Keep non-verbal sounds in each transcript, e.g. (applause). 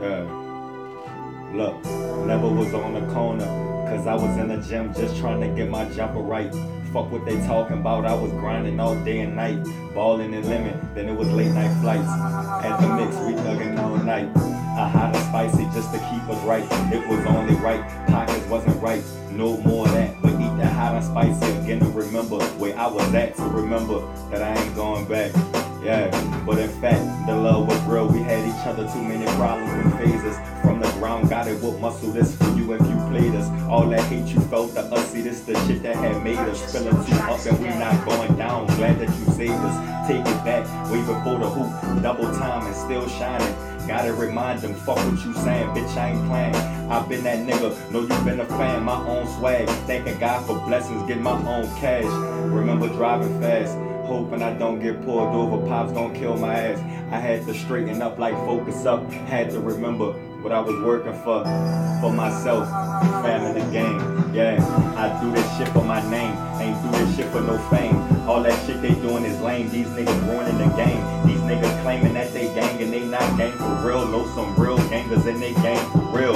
Yeah. Look, never was on the corner. Cause I was in the gym just trying to get my jumper right. Fuck what they talking about, I was grinding all day and night. Balling in limit, then it was late night flights. At the mix, we thugging all night. I had a spicy just to keep us right. It was only right, pockets wasn't right. No more that, but eat that hot and spicy again to remember where I was at to remember that I ain't going back. Yeah, but in fact, the love was real. We had each other too many problems and phases. From the ground, got it with muscle. This for you if you played us. All that hate you felt, the us, see this the shit that had made us. Feeling too up and we not going down. Glad that you saved us. Take it back, way before the hoop. Double time and still shining. Gotta remind them, fuck what you saying, bitch, I ain't playing. I've been that nigga, know you been a fan, my own swag. Thanking God for blessings, get my own cash. Remember driving fast, hoping I don't get pulled over, pops gon' kill my ass. I had to straighten up, like focus up, had to remember what I was working for, for myself, family game. Yeah, I do this shit for my name, ain't do this shit for no fame. All that shit they doing is lame, these niggas ruining the game. These niggas claiming that they gang and they not gang for real. Know some real gangers and they gang for real.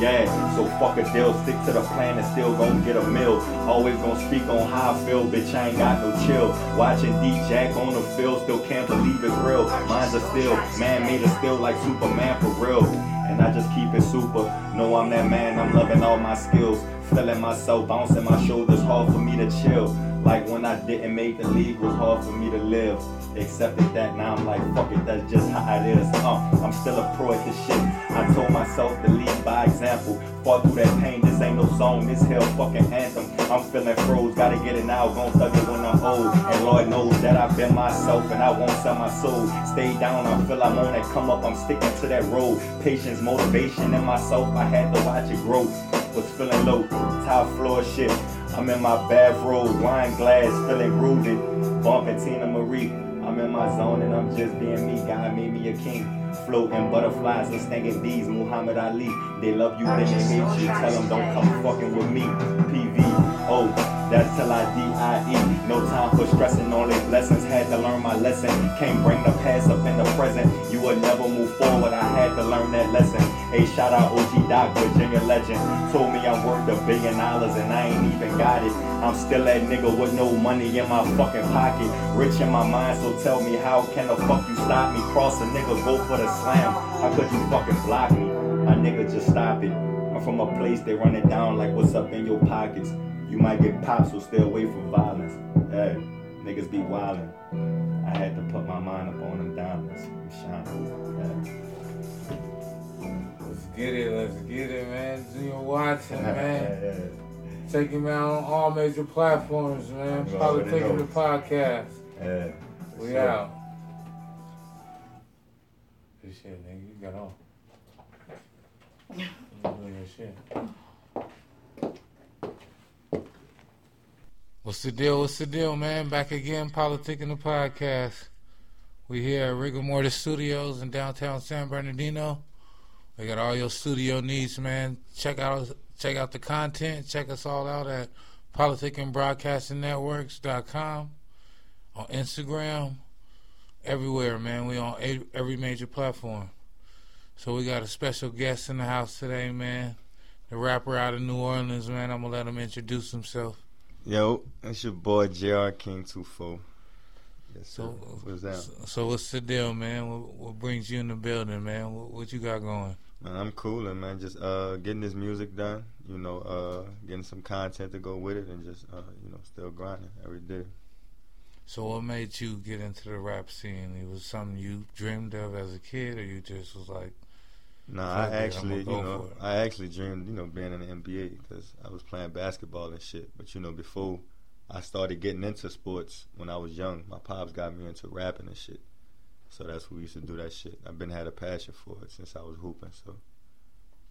Yeah, so fuck a deal, stick to the plan and still gon' get a meal. Always gon' speak on how I feel, bitch, I ain't got no chill. Watching D Jack on the field, still can't believe it's real. Minds are still, man made us still like Superman for real. And I just keep it super. Know I'm that man, I'm loving all my skills. Feeling myself, bouncing my shoulders, hard for me to chill. Like when I didn't make the league, was hard for me to live. Accepted that, now I'm like, fuck it, that's just how it is. Uh, I'm still a pro at this shit. I told myself to lead by example. Fought through that pain, this ain't no song, this hell fucking anthem. I'm feeling froze, gotta get it now, gon' thug it when I'm old. And Lord knows that I've been myself and I won't sell my soul. Stay down, I feel I'm on that come up, I'm sticking to that road. Patience, motivation in myself, I had to watch it grow. Was feeling low, top floor shit. I'm in my bathrobe, wine glass, feeling groovy. Bumping Teena Marie. I'm in my zone and I'm just being me. God made me a king. Floating butterflies and stinging bees. Muhammad Ali. They love you, then they hate you. Tell them don't come fucking with me. PV. Oh, that's till I D-I-E. No time for stressing, only lessons. Had to learn my lesson. Can't bring the past up in the present. You would never move forward. I had to learn that lesson. Hey, shout out OG Doc, Virginia legend. Told me I'm worth a billion dollars and I ain't even got it. I'm still that nigga with no money in my fucking pocket. Rich in my mind, so tell me how can the fuck you stop me? Cross a nigga, go for the slam. How could you fucking block me? My nigga, just stop it. I'm from a place they run it down like what's up in your pockets. You might get popped, so stay away from violence. Hey, niggas be wildin'. I had to put my mind up on them diamonds. Shine. Let's get it, let's get it, man. Junior Watson, (laughs) man. Check him out on all major platforms, man. Probably already taking know. the podcast. Yeah. We Sure. out. Good shit, nigga. You got on. (laughs) You doing shit. What's the deal? What's the deal, man? Back again, Politic Politicking the Podcast. We here at Rigor Mortis Studios in downtown San Bernardino. We got all your studio needs, man. Check out check out the content. Check us all out at politicandbroadcastingnetworks.com on Instagram, everywhere, man. We on every major platform. So we got a special guest in the house today, man. The rapper out of New Orleans, man. I'm gonna let him introduce himself. Yo, it's your boy JR King 24. Yes. So, so, so what's the deal, man? What, what brings you in the building, man? What, what you got going? Man, I'm coolin', man. Just uh, getting this music done, you know, uh, getting some content to go with it, and just, uh, you know, still grinding every day. So what made you get into the rap scene? It was something you dreamed of as a kid, or you just was like, Nah, I actually, you know. I actually dreamed, you know, being in the NBA because I was playing basketball and shit. But you know, before I started getting into sports when I was young, my pops got me into rapping and shit. So that's what we used to do that shit. I've been had a passion for it since I was hooping. So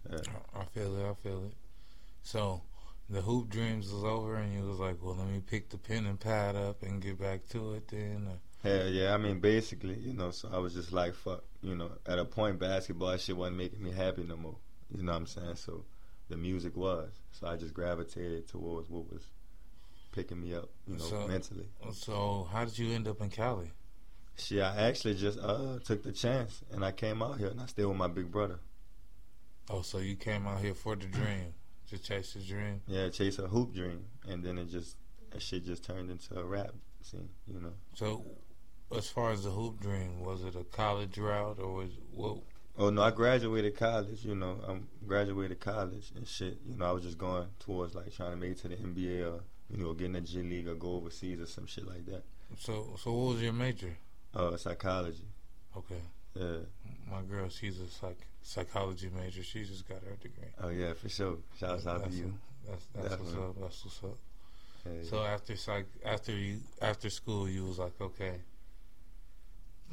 yeah. I feel it, I feel it. So the hoop dreams was over, and you was like, well, let me pick the pen and pad up and get back to it then. Hell yeah, I mean basically, you know, so I was just like fuck, you know, at a point basketball shit wasn't making me happy no more. You know what I'm saying? So the music was. So I just gravitated towards what was picking me up, you know, So- mentally. So how did you end up in Cali? Shit, I actually just uh took the chance and I came out here and I stayed with my big brother. Oh, so you came out here for the dream, (clears throat) to chase the dream. Yeah, chase a hoop dream, and then it just that shit just turned into a rap scene, you know. So, as far as the hoop dream, was it a college route or was what? Oh no, I graduated college. You know, I graduated college and shit. You know, I was just going towards like trying to make it to the NBA or you know getting a G League or go overseas or some shit like that. So, so what was your major? Uh, psychology. Okay. Yeah. My girl, she's a psych psychology major. She just got her degree. Oh yeah, for sure. Shouts out to That's- you. That's that's what's up. That's what's up. Yeah, So after psych, after you after school, you was like, okay,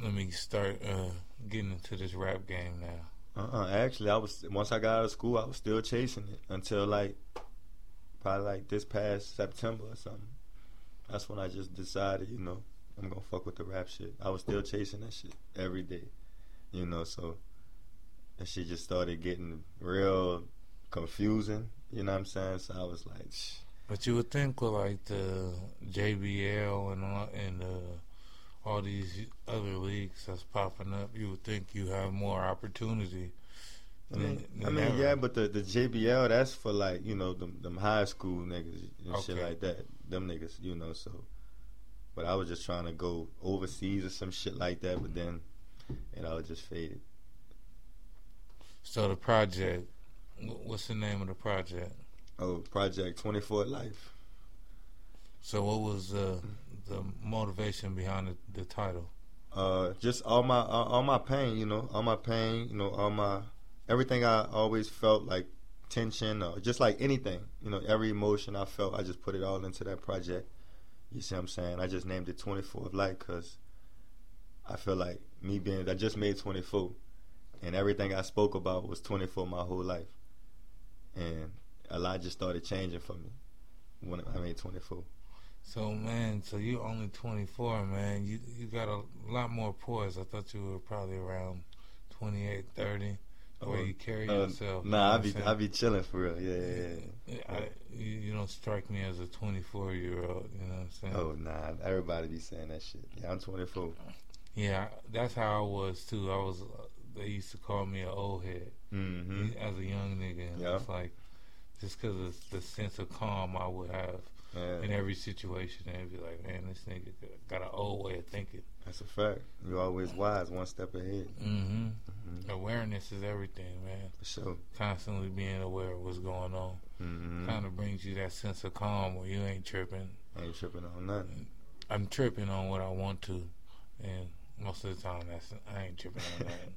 let me start uh, getting into this rap game now. Uh-uh. Actually, I was once I got out of school, I was still chasing it until like probably like this past September or something. That's when I just decided, you know, I'm gonna fuck with the rap shit. I was still chasing that shit every day, you know. So that shit just started getting real confusing. You know what I'm saying? So I was like, Shh. But you would think with like the JBL and all, and uh, all these other leagues that's popping up, you would think you have more opportunity. I mean, I mean, yeah, but the the JBL that's for like you know them them high school niggas and shit like that. Them niggas, you know. So, but I was just trying to go overseas or some shit like that. But then it all just faded. So the project, what's the name of the project? Oh, Project Twenty Four Life. So what was uh, the motivation behind the, the title? Uh, just all my all, all my pain, you know, all my pain, you know, all my everything I always felt like tension or just like anything, you know, every emotion I felt, I just put it all into that project. You see what I'm saying? I just named it 24 of Life because I feel like me being, I just made 24 and everything I spoke about was 24 my whole life. And a lot just started changing for me when I made 24. So man, so you're only 24, man. You you got a lot more poise. I thought you were probably around 28, 30. The way Uh, you carry Uh, yourself. you know nah, I be I'm be chilling for real. Yeah, yeah, yeah. Yeah, I, you, don't strike me as a 24 year old. You know what I'm saying? Oh nah, everybody be saying that shit. Yeah, I'm 24. Yeah, that's how I was too. I was. Uh, they used to call me an old head Mm-hmm. as a young nigga. And Yeah. It's like just because of the sense of calm I would have in every situation, they'd be like, "Man, this nigga got an old way of thinking." that's a fact. You're always wise, one step ahead. hmm hmm Awareness is everything, man. For sure. Constantly being aware of what's going on Mm-hmm. kind of brings you that sense of calm where you ain't tripping. Ain't tripping on nothing. I'm tripping on what I want to, and most of the time that's I ain't tripping on that.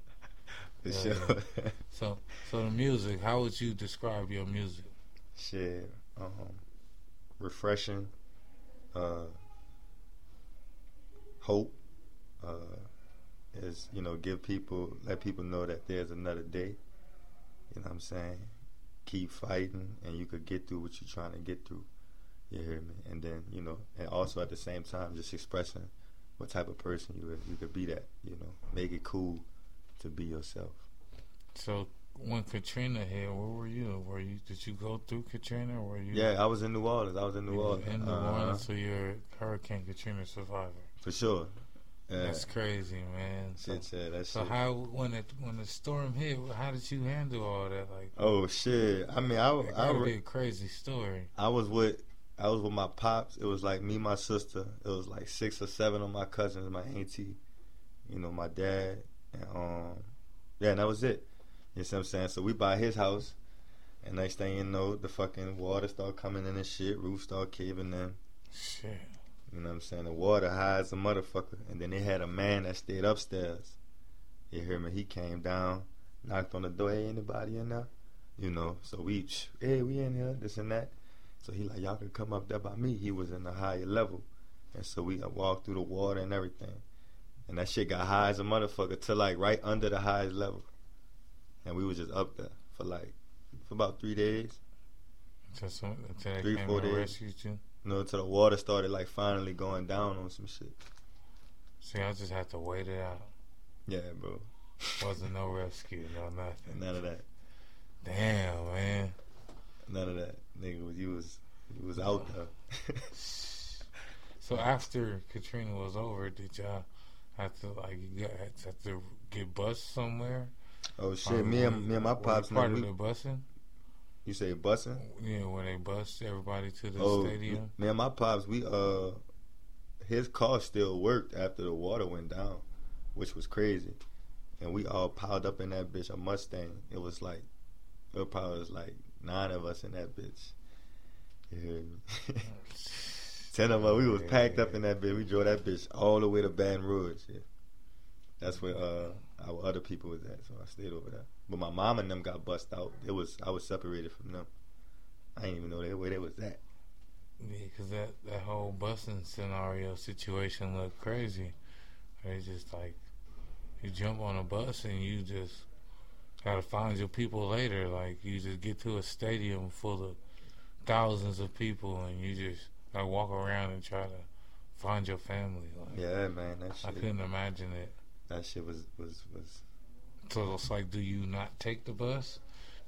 (laughs) For Yeah, sure. so, so the music. How would you describe your music? (laughs) shit. Um, refreshing. Uh, hope. Uh, is you know give people let people know that there's another day. You know what I'm saying? Keep fighting, and you could get through what you're trying to get through. You hear me? And then you know, and also at the same time, just expressing what type of person you you could be. That you know, make it cool to be yourself. So when Katrina hit, where were you? Were you did you go through Katrina? Or were you? Yeah, I was in New Orleans. I was in New Orleans. In New Uh-huh. Orleans, so you're Hurricane Katrina survivor. for sure. Yeah. That's crazy, man. So, Shit, yeah, that so shit. how when it when the storm hit, how did you handle all that? Like, Oh shit! I mean, I it I, be a crazy story. I was with I was with my pops. It was like me, my sister. It was like six or seven of my cousins, my auntie, you know, my dad, and um, yeah, and that was it. You see what I'm saying? So we buy his house, and next thing you know, the fucking water start coming in and shit. Roof start caving in. Shit. You know what I'm saying? The water high as a motherfucker. And then they had a man that stayed upstairs. You hear me? He came down, knocked on the door. Hey, anybody in there? You know, so we, hey, we in here, this and that. So he like, y'all can come up there by me. He was in the higher level. And so we uh, walked through the water and everything. And that shit got high as a motherfucker to like right under the highest level. And we was just up there for like, for about three days. Until, some, until Three, four days. rescued you. You know, until the water started like finally going down on some shit. See, I just had to wait it out. Yeah, bro. Wasn't no rescue, no nothing. None of that. Damn, man. None of that, nigga. Was you was you was out there. So after Katrina was over, did y'all have to like you got have to get bused somewhere? Oh shit, Or me and me and my pops. part of we, the busing. you say bussing? Yeah, when they bust everybody to the Oh, stadium. me and my pops. We uh, his car still worked after the water went down, which was crazy. And we all piled up in that bitch, a Mustang. It was like, it probably was like nine of us in that bitch. You hear me? (laughs) Ten of us, we was packed up in that bitch. We drove that bitch all the way to Baton Rouge. Yeah. That's where uh, our other people was at, so I stayed over there. But my mom and them got bust out. It was I was separated from them. I didn't even know they, where they was at. Yeah, because that, that whole busing scenario situation looked crazy. It's just like you jump on a bus and you just gotta find your people later. Like you just get to a stadium full of thousands of people and you just gotta walk around and try to find your family. Like Yeah, man, that I couldn't imagine it. That shit was was was. So it's like, do you not take the bus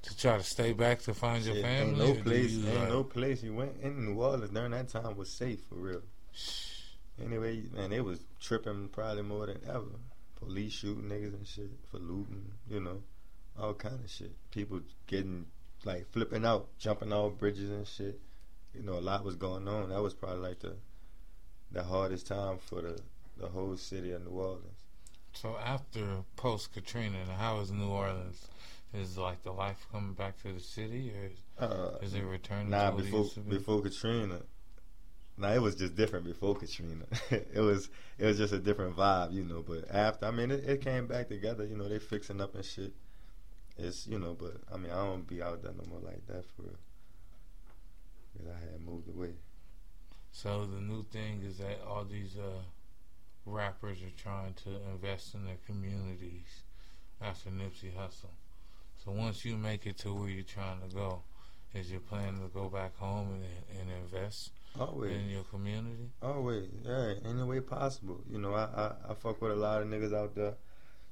to try to stay back to find your family? ain't no place, you, ain't like- no place you went in New Orleans during that time was safe for real. Anyway, man, it was tripping probably more than ever. Police shooting niggas and shit for looting, you know, all kind of shit. People getting like flipping out, jumping off bridges and shit. You know, a lot was going on. That was probably like the the hardest time for the the whole city of New Orleans. So after post Katrina, how is New Orleans? Is like the life coming back to the city, or Uh, is it returning Nah, to before before Katrina. Nah, it was just different before Katrina. (laughs) it was it was just a different vibe, you know. But after, I mean, it, it came back together. You know, they fixing up and shit. It's you know, but I mean, I don't be out there no more like that for real. Cause I had moved away. So the new thing is that all these uh, rappers are trying to invest in their communities after Nipsey Hussle. So once you make it to where you're trying to go, is your plan to go back home and, and invest Always, in your community? always, yeah, any way possible. You know, I, I I fuck with a lot of niggas out there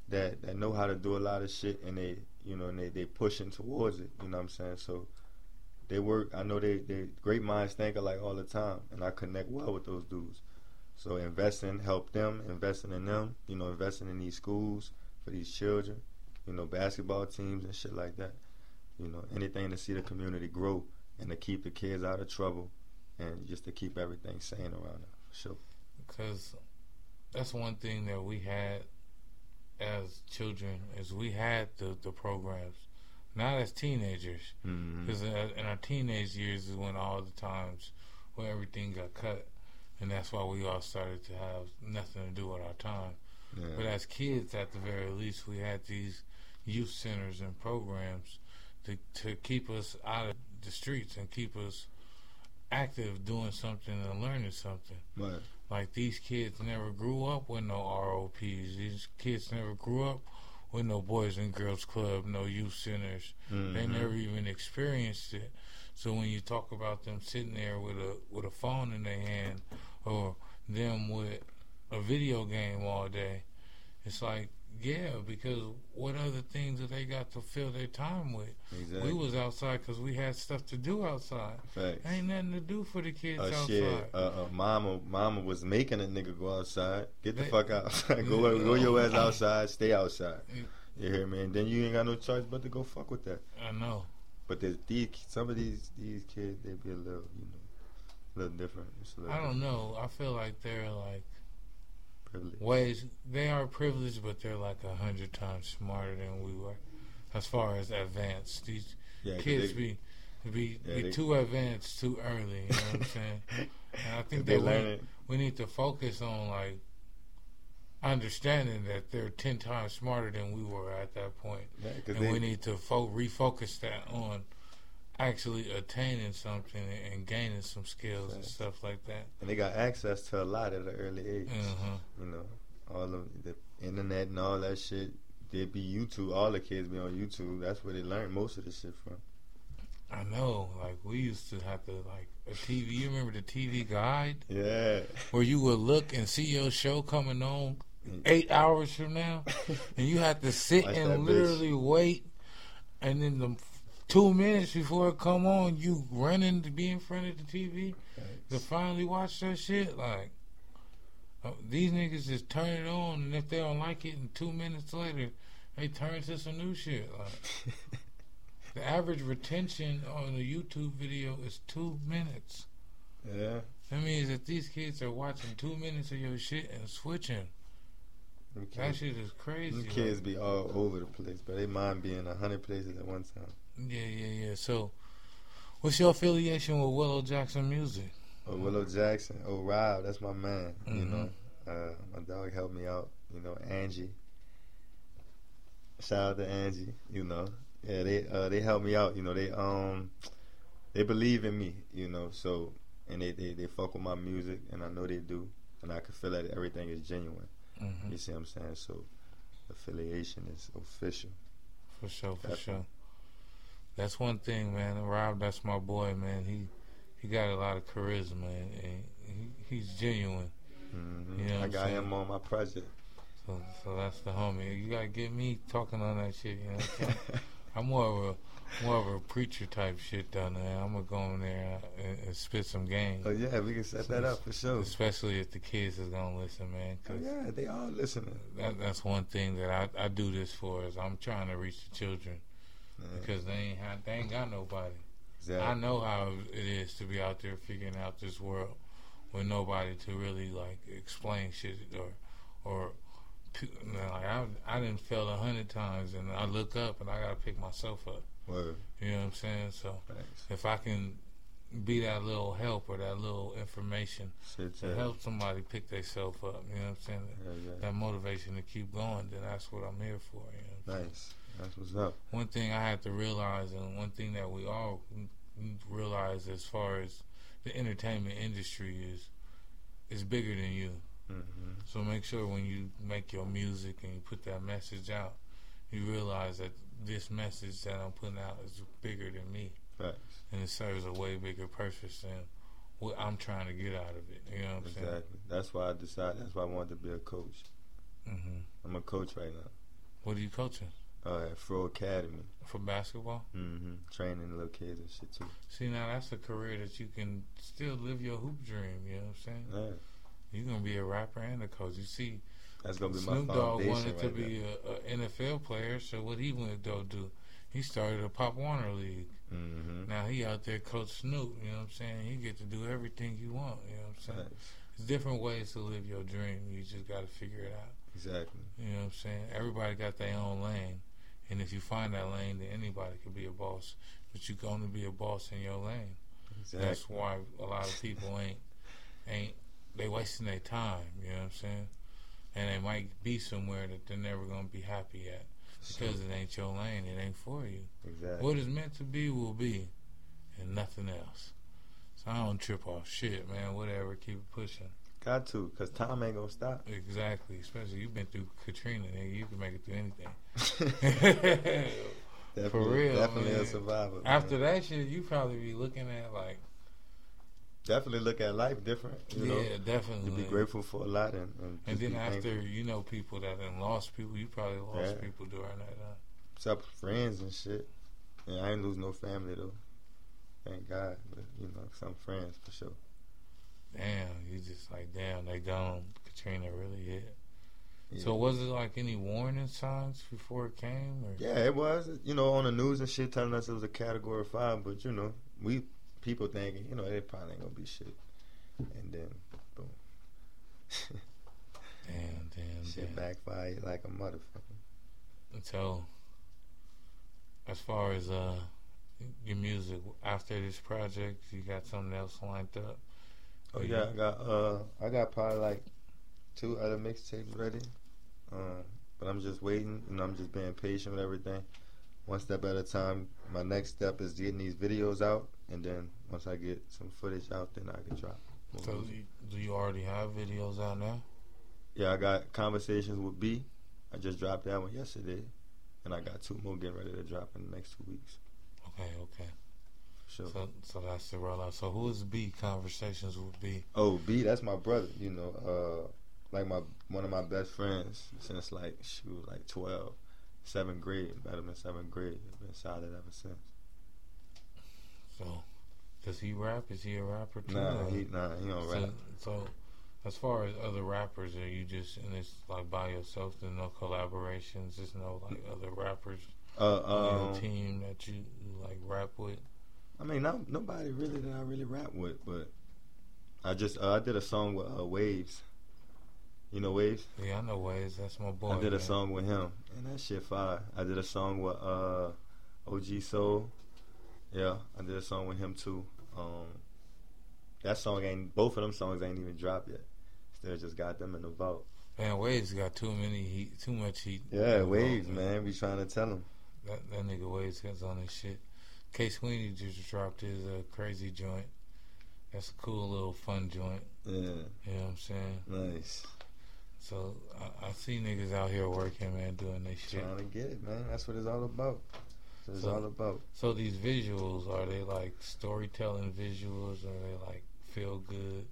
that that know how to do a lot of shit, and they you know, and they they pushing towards it. You know what I'm saying? So they work. I know they they great minds think alike all the time, and I connect well with those dudes. So investing, help them, investing in them. You know, investing in these schools for these children. You know, basketball teams and shit like that. You know, anything to see the community grow and to keep the kids out of trouble, and just to keep everything sane around them. For sure. because that's one thing that we had as children is we had the, the programs not as teenagers Mm-hmm. because in our teenage years is when all the times where everything got cut and that's why we all started to have nothing to do with our time Yeah. but as kids at the very least we had these youth centers and programs to, to keep us out of the streets and keep us active doing something and learning something But like these kids never grew up with no ROPs. These kids never grew up with no Boys and Girls Club, no youth centers. They mhm. never even experienced it. So when you talk about them sitting there with a with a phone in their hand or them with a video game all day, it's like yeah, because what other things that they got to fill their time with? exactly. We was outside because we had stuff to do outside. Facts. Ain't nothing to do for the kids Uh, outside. shit, uh, uh, mama, mama was making a nigga go outside. Get the They- fuck out. (laughs) go, go your ass outside. Stay outside. You hear me? And then you ain't got no choice but to go fuck with that. I know. But there's these, some of these these kids, they be a little, you know, a little different. A little I don't know. I feel like they're like privileged. ways they are privileged, but they're like a hundred times smarter than we were, as far as advanced. These Yeah, kids they, be be, Yeah, be they- too advanced too early. You know what I'm saying? (laughs) And I think they that we, learning. we need to focus on like understanding that they're ten times smarter than we were at that point, Yeah, and they, we need to fo- refocus that on actually attaining something and gaining some skills and stuff like that. and they got access to a lot at an early age. Uh-huh. You know, all of the internet and all that shit. They be YouTube. All the kids be on YouTube. That's where they learn most of the shit from. I know, like we used to have to like a TV. You remember the TV guide Yeah. where you would look and see your show coming on eight hours from now, (laughs) and you have to sit that and bitch. literally wait, and then the two minutes before it come on, you running to be in front of the TV to finally watch that shit. Like, Uh, these niggas just turn it on, and if they don't like it, and two minutes later, they turn to some new shit. Like (laughs) the average retention on a YouTube video is two minutes. Yeah. That means that these kids are watching two minutes of your shit and switching. Them That kids, shit is crazy. them kids be all over the place, but they mind being a hundred places at one time. Yeah, yeah, yeah. So, what's your affiliation with Willow Jackson Music? Oh, Willow Jackson. Oh, Rob, that's my man. You Mhm. know, uh, my dog helped me out. You know, Angie. Shout out to Angie. You know, yeah, they uh, they helped me out. You know, they um they believe in me. You know, so and they they they fuck with my music, and I know they do, and I can feel that everything is genuine. Hmm You see what I'm saying? So affiliation is official. For sure, for sure. That's one thing, man. Rob, that's my boy, man. He he got a lot of charisma, and, and he, he's genuine. hmm You know I got him on my project. So, so that's the homie. You gotta get me talking on that shit. You know, what I'm saying? (laughs) I'm more of a more of a preacher type shit down there. I'm gonna go in there and, and spit some game, oh yeah, we can set that up for sure. especially if the kids is gonna listen, man. Oh 'cause yeah, they all listening. that, that's one thing that I, I do this for is I'm trying to reach the children because they ain't they ain't got nobody. exactly. I know how it is to be out there figuring out this world with nobody to really like explain shit or or p- man, like I didn't fail a hundred times and I look up and I gotta pick myself up. Word. You know what I'm saying? So Thanks. if I can be that little help or that little information Shit, to yeah. help somebody pick themselves up, you know what I'm saying? Yeah, yeah. That motivation to keep going, then that's what I'm here for. You know? Nice. That's what's up. one thing I had to realize, and one thing that we all realize as far as the entertainment industry is, is bigger than you. Hmm So make sure when you make your music and you put that message out, you realize that this message that I'm putting out is bigger than me, Facts. and it serves a way bigger purpose than what I'm trying to get out of it. You know what I'm saying? Exactly. That's why I decided. That's why I wanted to be a coach. hmm I'm a coach right now. What are you coaching Uh, at Fro Academy. for basketball? Mm-hmm. Training little kids and shit too. See, now that's a career that you can still live your hoop dream. You know what I'm saying? Yeah. You're gonna be a rapper and a coach. You see, That's gonna be Snoop my Dogg wanted to be a, a NFL player, so what he went to do? He started a Pop Warner League. there. hmm Now he out there coach Snoop. You know what I'm saying? He get to do everything you want. You know what I'm saying? It's different ways to live your dream. You just got to figure it out. Exactly. You know what I'm saying? Everybody got their own lane, and if you find that lane, then anybody could be a boss. But you can only be a boss in your lane. Exactly. That's why a lot of people ain't ain't they wasting their time. You know what I'm saying? And they might be somewhere that they're never gonna be happy at because it ain't your lane. It ain't for you. exactly. What is meant to be will be, and nothing else. So I don't trip off shit, man. Whatever, keep it pushing. Got to, cause time ain't gonna stop. Exactly. Especially you've been through Katrina, nigga. You can make it through anything. (laughs) (laughs) definitely, real, definitely man. a survivor. After man. that shit, you probably be looking at like, definitely look at life different. You know, yeah, definitely. to be grateful for a lot and and, And then after thankful. you know people that done lost people, you probably lost Yeah. people during that time. except friends and shit. Yeah, I ain't lose no family though. Thank God, but you know, some friends for sure. Damn, you just like damn, they gone. Katrina really hit. Yeah. So was it like any warning signs before it came? Or? Yeah, it was. You know, on the news and shit, telling us it was a category five. But you know, we people thinking, you know, it probably ain't gonna be shit. And then, boom, (laughs) Damn, damn, shit damn. backfired like a motherfucker. So, as far as uh your music after this project, you got something else lined up? Oh yeah, you- I got uh, I got probably like two other mixtapes ready. Um, but I'm just waiting, and I'm just being patient with everything. One step at a time. My next step is getting these videos out, and then once I get some footage out, then I can drop. So, you, do you already have videos out now? Yeah, I got conversations with B. I just dropped that one yesterday, and I got two more getting ready to drop in the next two weeks. Okay, okay. Sure. So, so that's the rollout. So, who is B? Conversations with B. Oh, B, that's my brother. You know, uh, like my one of my best friends since like she was like 12, seventh grade. Met him in seventh grade. Been solid ever since. So, does he rap? Is he a rapper too? Nah, he nah he don't so, rap. so, As far as other rappers, are you just in this like by yourself? There's no collaborations. There's no like other rappers Uh, on um, your team that you, like rap with. I mean, not nobody really that I really rap with, but I just uh, I did a song with uh, Waves. You know Waves? Yeah, I know Waves. That's my boy. I did a song with him, and that shit fire. I did a song with uh, OG Soul. Yeah, I did a song with him too. Um, that song ain't both of them songs ain't even dropped yet. Still just got them in the vault. Man, Waves got too many heat, too much heat. Yeah, Waves, man. We trying to tell him. That that nigga Waves gets on his shit. K Sweeney just dropped his uh, crazy joint. That's a cool little fun joint. Yeah, You know what I'm saying? nice. So I, I see niggas out here working, man, doing their shit. Trying to get it, man. That's what it's all about. That's it's So- all about. So these visuals are they like storytelling visuals? Are they like feel good?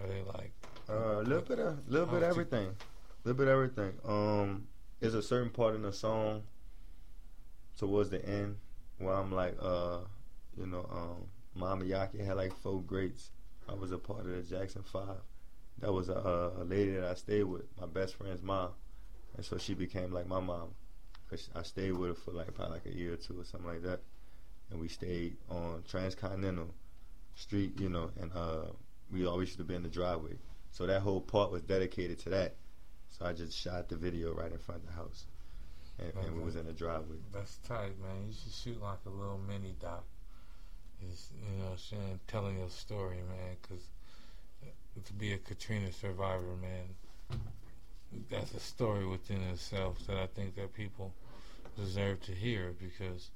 Are they like Uh, a little bit of, little bit of everything, a little bit of everything. Um, there's a certain part in the song towards the end where I'm like, uh, you know, um, Mama Yaki had like four greats. I was a part of the Jackson Five. That was a, a lady that I stayed with, my best friend's mom, and so she became like my mom. Cause I stayed with her for like probably like a year or two or something like that, and we stayed on Transcontinental Street, you know, and uh, we always used to be in the driveway. So that whole part was dedicated to that. So I just shot the video right in front of the house, and, and we was in the driveway. that's tight, man? You should shoot like a little mini doc. Is you know, saying telling your story, man, because to be a Katrina survivor, man, that's a story within itself that I think that people deserve to hear because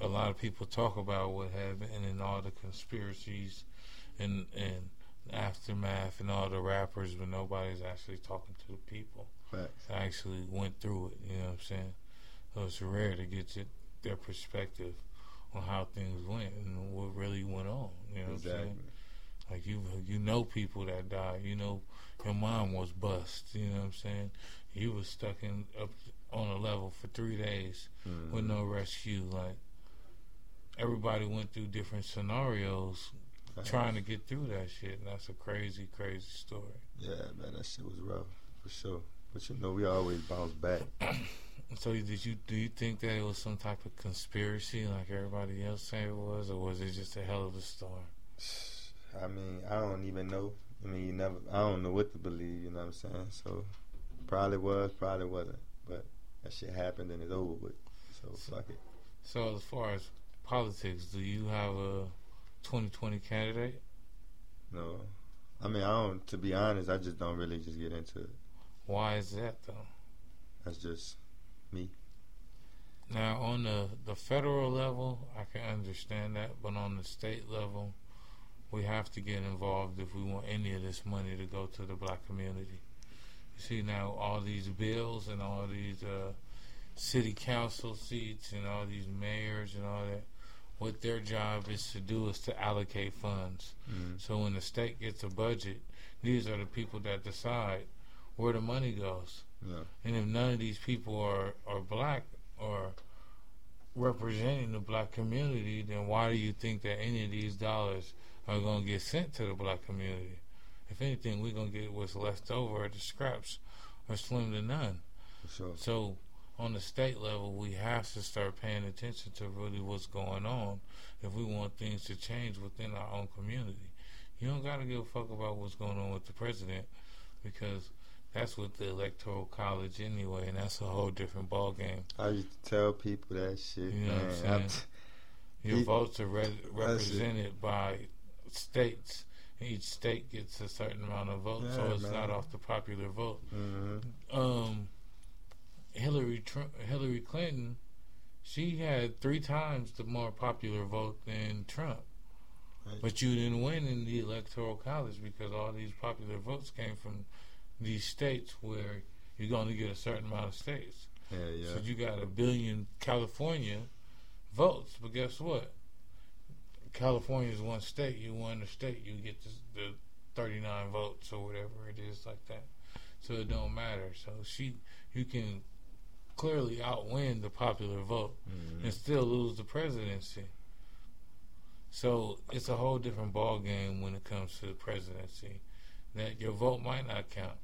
a lot of people talk about what happened and all the conspiracies and and aftermath and all the rappers, but nobody's actually talking to the people Facts. that actually went through it. You know what I'm saying? So it's rare to get your, their perspective on how things went and what really went on. You know what I'm Exactly. saying? Like you, you know people that died. You know your mom was bust. You know what I'm saying? You was stuck in up on a level for three days Mhm. with no rescue. Like everybody went through different scenarios trying to get through that shit, and that's a crazy, crazy story. Yeah, man, that shit was rough for sure. But you know, we always bounce back. (clears throat) So did you do you think that it was some type of conspiracy like everybody else saying it was, or was it just a hell of a storm? (sighs) I mean, I don't even know. I mean, you never. I don't know what to believe. You know what I'm saying? So, probably was, probably wasn't. But that shit happened and it's over with. So fuck it. So as far as politics, do you have a 2020 candidate? No, I mean, I don't. To be honest, I just don't really just get into it. Why is that though? That's just me. Now on the the federal level, I can understand that, but on the state level, we have to get involved if we want any of this money to go to the black community. You see now all these bills and all these uh, city council seats and all these mayors and all that. What their job is to do is to allocate funds. mm, So when the state gets a budget, these are the people that decide where the money goes. yeah. And if none of these people are, are black or representing the black community, then why do you think that any of these dollars are going to get sent to the black community? If anything, we're going to get what's left over at the scraps or slim to none. Sure. So on the state level, we have to start paying attention to really what's going on if we want things to change within our own community. You don't got to give a fuck about what's going on with the president because that's with the electoral college anyway, and that's a whole different ball game. I used to tell people that shit, You know what I'm man. Saying? Your votes are re- represented by states. Each state gets a certain amount of votes, so Yeah, it's not off the popular vote. Mhm. um, Hillary Trump, Hillary Clinton, she had three times the more popular vote than Trump. Right. But you didn't win in the electoral college because all these popular votes came from these states where you're going to get a certain amount of states. Yeah, yeah. So you got a billion California votes, but guess what? California is one state. You won the state, you get the, the 39 votes or whatever it is like that. So it don't matter. So she, you can clearly outwin the popular vote Mhm. and still lose the presidency. So it's a whole different ball game when it comes to the presidency that your vote might not count.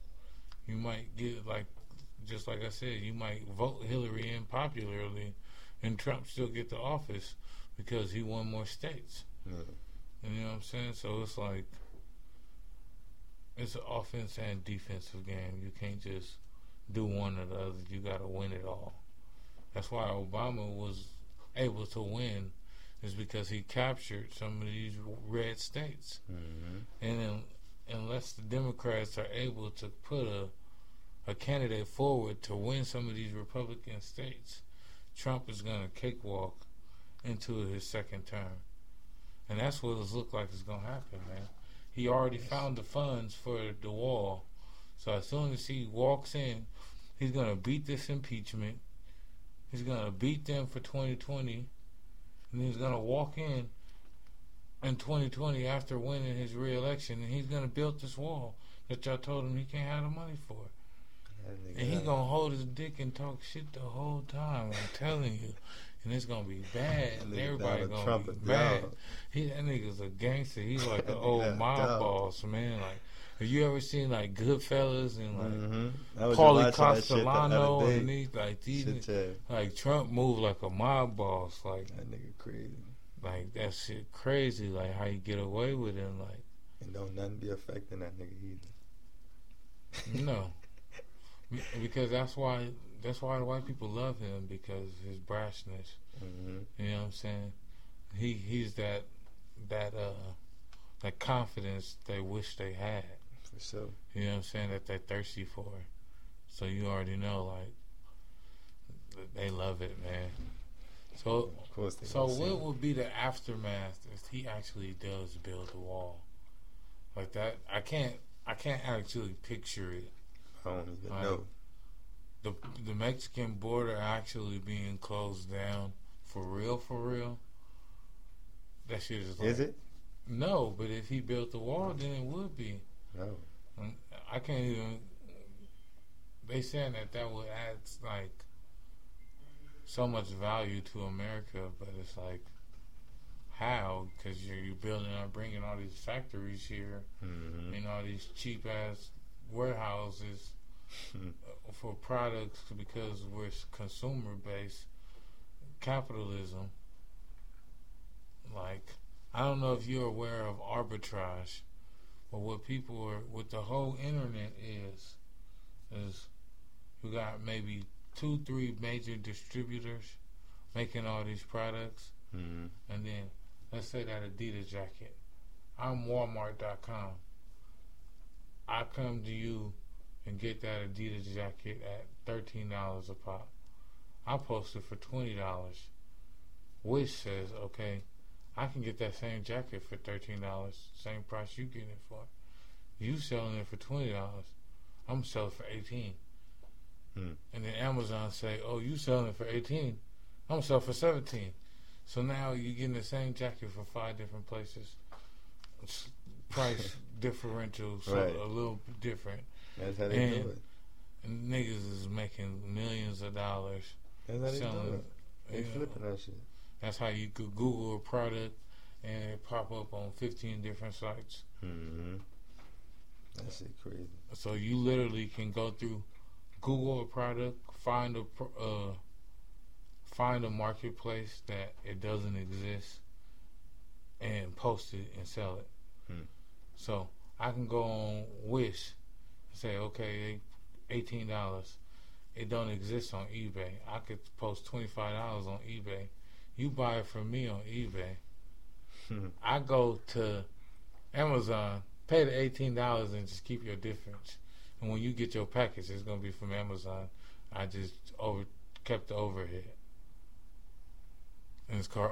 You might get like, just like I said, you might vote Hillary in popularly, and Trump still get the office because he won more states. Yeah. You know what I'm saying? So it's like it's an offense and defensive game. You can't just do one or the other. You got to win it all. That's why Obama was able to win, is because he captured some of these red states. Mm-hmm. And then, unless the Democrats are able to put a a candidate forward to win some of these Republican states, Trump is going to cakewalk into his second term. And that's what it looks like is going to happen, man. He already found the funds for the wall. So as soon as he walks in, he's going to beat this impeachment. He's going to beat them for 2020. And he's going to walk in in 2020 after winning his reelection and he's going to build this wall that y'all told him he can't have the money for. And he gonna hold his dick and talk shit the whole time. I'm telling you, and it's gonna be bad. And (laughs) nigga everybody gonna Trump be bad. dog. He that nigga's a gangster. He's (laughs) like an old mob dog. boss, man. Like, have you ever seen like Goodfellas and like Mm-hmm. Paulie just watching that the Castellano and these like these like Trump moved like a mob boss. Like That nigga crazy. like that shit crazy. Like how you get away with it. And, like And don't nothing be affecting that nigga either. No, (laughs) because that's why that's why the white people love him because his brashness. Mm-hmm. You know what I'm saying? He he's that that uh that confidence they wish they had. For sure. You know what I'm saying? That they're thirsty for. So you already know like they love it, man. So Of course they so what would be the aftermath if he actually does build a wall like that? I can't I can't actually picture it. I don't even I- know. The the Mexican border actually being closed down for real, for real. That shit is like, Is it? No, but if he built the wall, then it would be. No. Um, I can't even. They saying that that would add like so much value to America, but it's like how? Because you're, you're building, are bringing all these factories here Mm-hmm. and all these cheap ass warehouses for products because we're consumer based capitalism. Like, I don't know if you're aware of arbitrage, but what people are, what the whole internet is, is you got maybe two, three major distributors making all these products, Mm-hmm. and then let's say that Adidas jacket. I'm Walmart.com. I come to you and get that Adidas jacket at thirteen dollars a pop. I post it for twenty dollars. Wish says, okay, I can get that same jacket for thirteen dollars, same price you getting it for. You selling it for twenty dollars. I'm selling it for eighteen. Hmm. And then Amazon say, oh, you selling it for eighteen. I'm selling for seventeen. So now you're getting the same jacket for five different places. Price (laughs) differential, so Right. a little different. That's how they And- do it. Niggas is making millions of dollars That's how they do it. They you know. flipping that shit. That's how you could Google a product and it pop up on 15 different sites. Mm-hmm. That shit crazy. So you literally can go through Google a product, find a uh, find a marketplace that it doesn't exist, and post it and sell it. Hmm. So I can go on Wish say, okay, eighteen dollars. It don't exist on eBay. I could post twenty five dollars on eBay. You buy it from me on eBay. Hmm. I go to Amazon, pay the eighteen dollars, and just keep your difference. And when you get your package, it's gonna be from Amazon. I just over kept the overhead, and it's called